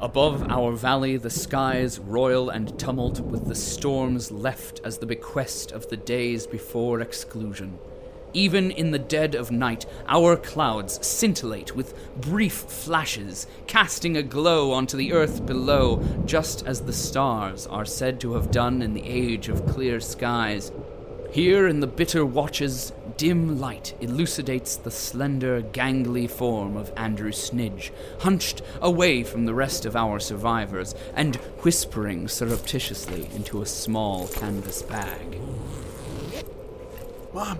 Above our valley, the skies royal and tumult with the storms left as the bequest of the days before exclusion. Even in the dead of night, our clouds scintillate with brief flashes, casting a glow onto the earth below, just as the stars are said to have done in the age of clear skies. Here in the bitter watches, dim light elucidates the slender, gangly form of Andrew Snidge, hunched away from the rest of our survivors and whispering surreptitiously into a small canvas bag. Mom!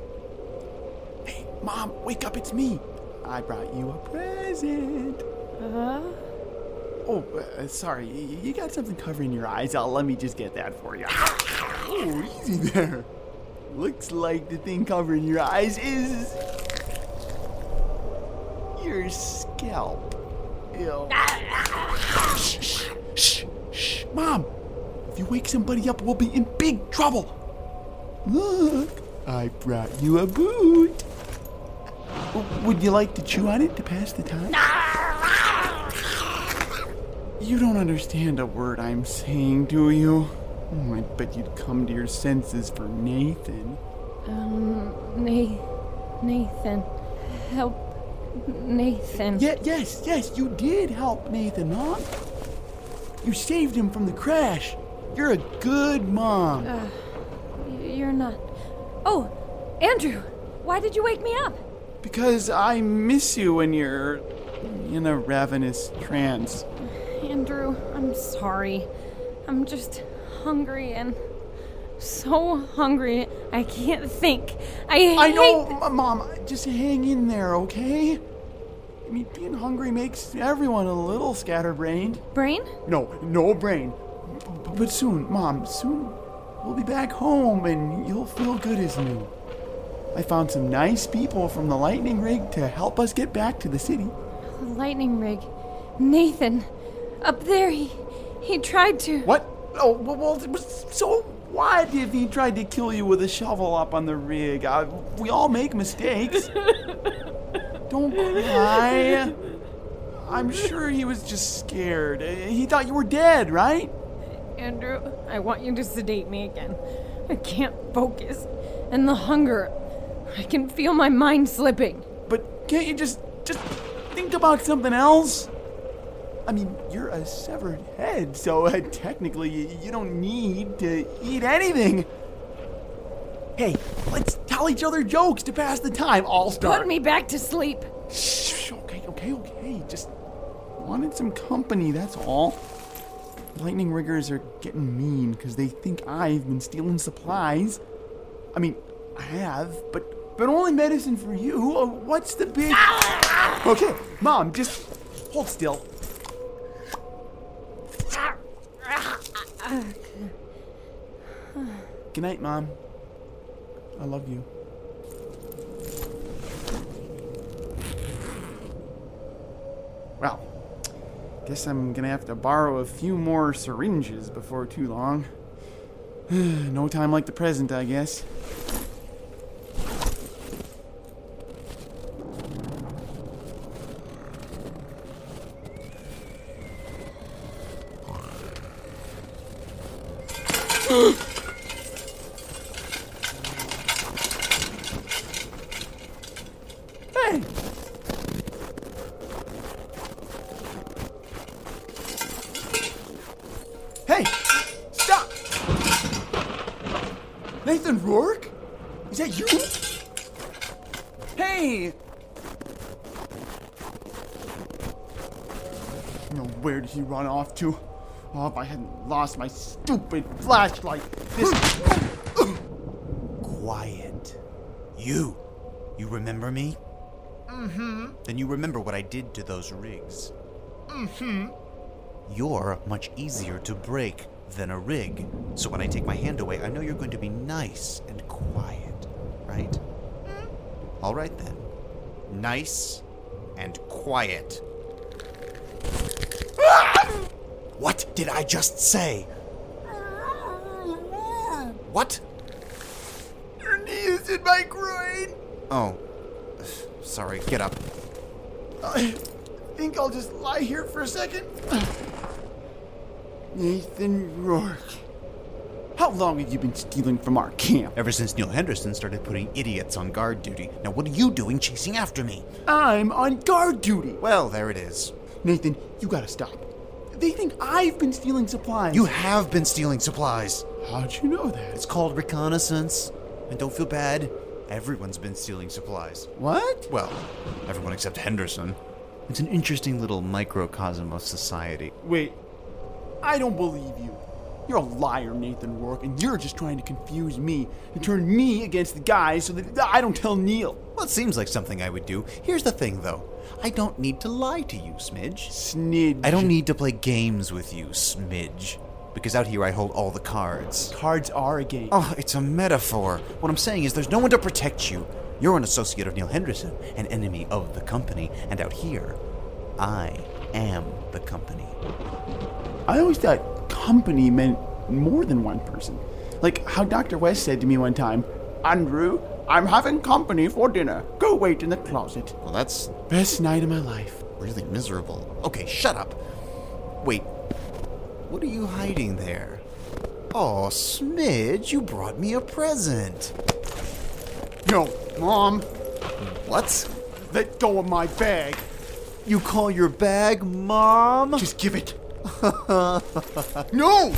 Hey, Mom, wake up, it's me! I brought you a present! Uh, Oh, uh, sorry, you got something covering your eyes. Uh, let me just get that for you. Oh, easy there. Looks like the thing covering your eyes is. your scalp. Ew. shh, shh, shh, shh. Mom, if you wake somebody up, we'll be in big trouble. Look, I brought you a boot. Would you like to chew on it to pass the time? You don't understand a word I'm saying, do you? Oh, I bet you'd come to your senses for Nathan. um, Na- Nathan. Help Nathan. Yeah, yes, yes, you did help Nathan, huh? You saved him from the crash. You're a good mom. You're not. Oh, Andrew, why did you wake me up? Because I miss you when you're in a ravenous trance. Andrew, I'm sorry. I'm just hungry and so hungry I can't think. I hate I know, M- Mom, just hang in there, okay? I mean, being hungry makes everyone a little scatterbrained. brain. No, no brain. B- But soon, Mom, soon we'll be back home and you'll feel good as new. I found some nice people from the lightning rig to help us get back to the city. The lightning rig. Nathan, up there. He he tried to. What? Oh, well, well, so what if he tried to kill you with a shovel up on the rig? Uh, we all make mistakes. Don't cry. I'm sure he was just scared. He thought you were dead, right? Andrew, I want you to sedate me again. I can't focus. And the hunger. I can feel my mind slipping. But can't you just just think about something else? I mean, you're a severed head, so uh, technically you don't need to eat anything. Hey, let's tell each other jokes to pass the time. All Star. Put me back to sleep. Shh, okay, okay, okay. Just wanted some company, that's all. Lightning riggers are getting mean because they think I've been stealing supplies. I mean, I have, but but only medicine for you. Uh, what's the big? Okay, mom, just hold still. Good night, Mom. I love you. Well, guess I'm gonna have to borrow a few more syringes before too long. no time like the present, I guess. No, where did he run off to? Oh, if I hadn't lost my stupid flashlight, this. Quiet. You. You remember me? Mm-hmm. Then you remember what I did to those rigs. Mm-hmm. You're much easier to break than a rig. So when I take my hand away, I know you're going to be nice and quiet, right? All right then. Nice and quiet. What did I just say? What? Your knee is in my groin! Oh. Sorry, get up. I think I'll just lie here for a second. Nathan Rourke. How long have you been stealing from our camp? Ever since Neil Henderson started putting idiots on guard duty. Now, what are you doing chasing after me? I'm on guard duty. Well, there it is. Nathan, you gotta stop. They think I've been stealing supplies. You have been stealing supplies. How'd you know that? It's called reconnaissance. And don't feel bad. Everyone's been stealing supplies. What? Well, everyone except Henderson. It's an interesting little microcosm of society. Wait, I don't believe you. You're a liar, Nathan Rourke, and you're just trying to confuse me and turn me against the guys so that I don't tell Neil. Well, it seems like something I would do. Here's the thing, though. I don't need to lie to you, Smidge. Snidge. I don't need to play games with you, Smidge. Because out here I hold all the cards. Cards are a game. Oh, it's a metaphor. What I'm saying is there's no one to protect you. You're an associate of Neil Henderson, an enemy of the company, and out here, I am the company. I always thought company meant more than one person. Like how Dr. West said to me one time, Andrew, I'm having company for dinner. Go wait in the closet. Well, that's Best night of my life. really miserable. Okay, shut up. Wait, what are you hiding there? Oh, Smidge, you brought me a present. No, Mom, What? let go of my bag. You call your bag Mom? Just give it. no!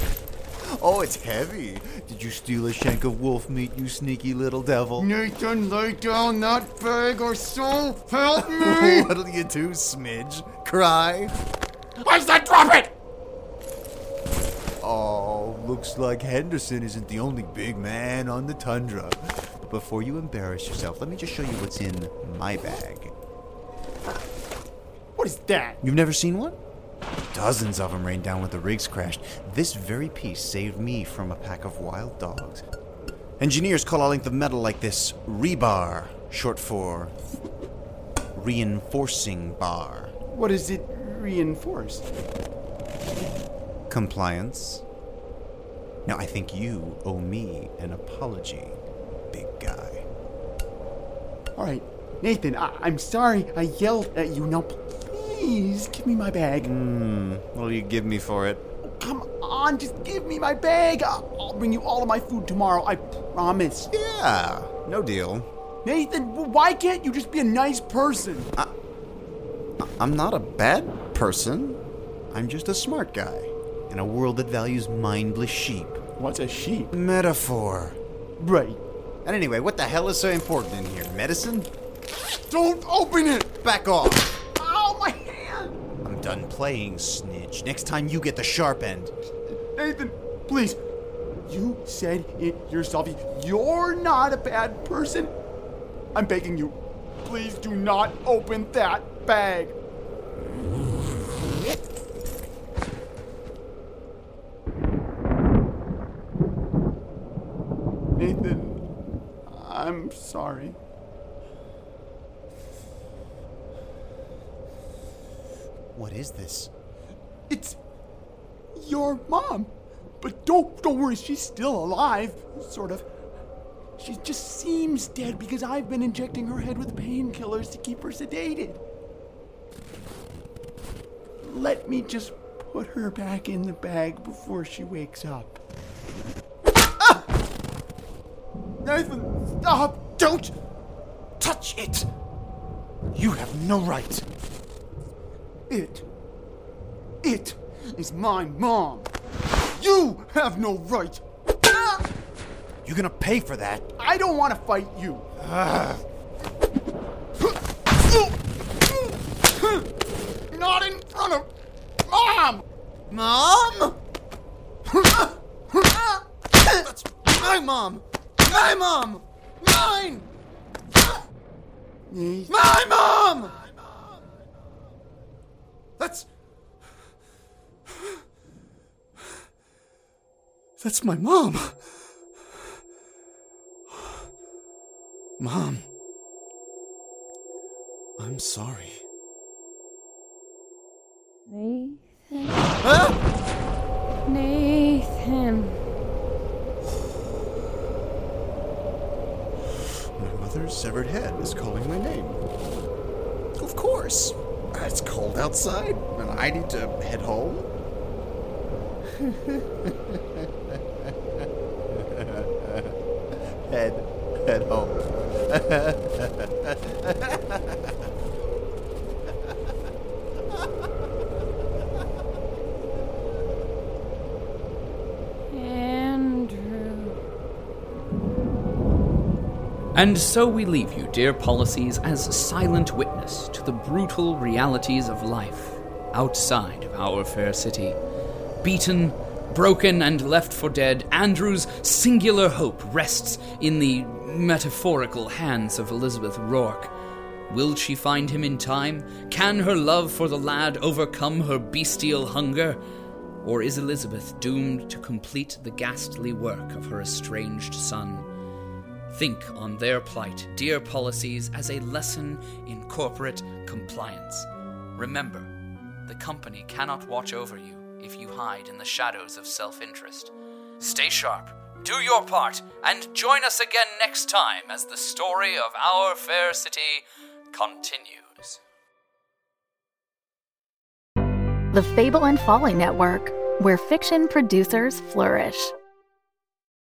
Oh, it's heavy. Did you steal a shank of wolf meat, you sneaky little devil? Nathan, lay down that bag or so help me! What'll you do, Smidge? Cry? I said drop it! Oh, looks like Henderson isn't the only big man on the tundra. But before you embarrass yourself, let me just show you what's in my bag. What is that? You've never seen one? Dozens of them rained down when the rigs crashed. This very piece saved me from a pack of wild dogs. Engineers call a length of metal like this rebar, short for reinforcing bar. What is it reinforced? Compliance. Now, I think you owe me an apology, big guy. All right, Nathan, I- I'm sorry I yelled at you. Now, please give me my bag. Hmm, What'll you give me for it? Come on, just give me my bag. I'll, I'll bring you all of my food tomorrow. I promise. Yeah, no deal. Nathan, why can't you just be a nice person? I'm not a bad person. I'm just a smart guy in a world that values mindless sheep. What's a sheep? Metaphor. Right. And anyway, what the hell is so important in here? Medicine? Don't open it! Back off! Ow, my hand! I'm done playing, Snidge. Next time you get the sharp end. Nathan, please. You said it yourself. You're not a bad person. I'm begging you. Please do not open that bag. Nathan, I'm sorry. What is this? It's your mom. But don't don't worry, she's still alive, sort of. She just seems dead because I've been injecting her head with painkillers to keep her sedated. Let me just put her back in the bag before she wakes up. Ah! Nathan, stop! Don't touch it! You have no right. It. It is my mom. You have no right. You're gonna pay for that. I don't want to fight you. Not in front of mom. Mom? That's my mom! My mom! Mine! My mom! That's. That's my mom. Mom. I'm sorry. Nathan. Huh? Nathan. My mother's severed head is calling my name. Of course. It's cold outside, and I need to head home. head, head home. And so we leave you, dear policies, as silent witness to the brutal realities of life outside of our fair city. Beaten, broken, and left for dead, Andrew's singular hope rests in the metaphorical hands of Elizabeth Rourke. Will she find him in time? Can her love for the lad overcome her bestial hunger? Or is Elizabeth doomed to complete the ghastly work of her estranged son? Think on their plight, dear policies, as a lesson in corporate compliance. Remember, the company cannot watch over you if you hide in the shadows of self interest. Stay sharp, do your part, and join us again next time as the story of our fair city continues. The Fable and Folly Network, where fiction producers flourish.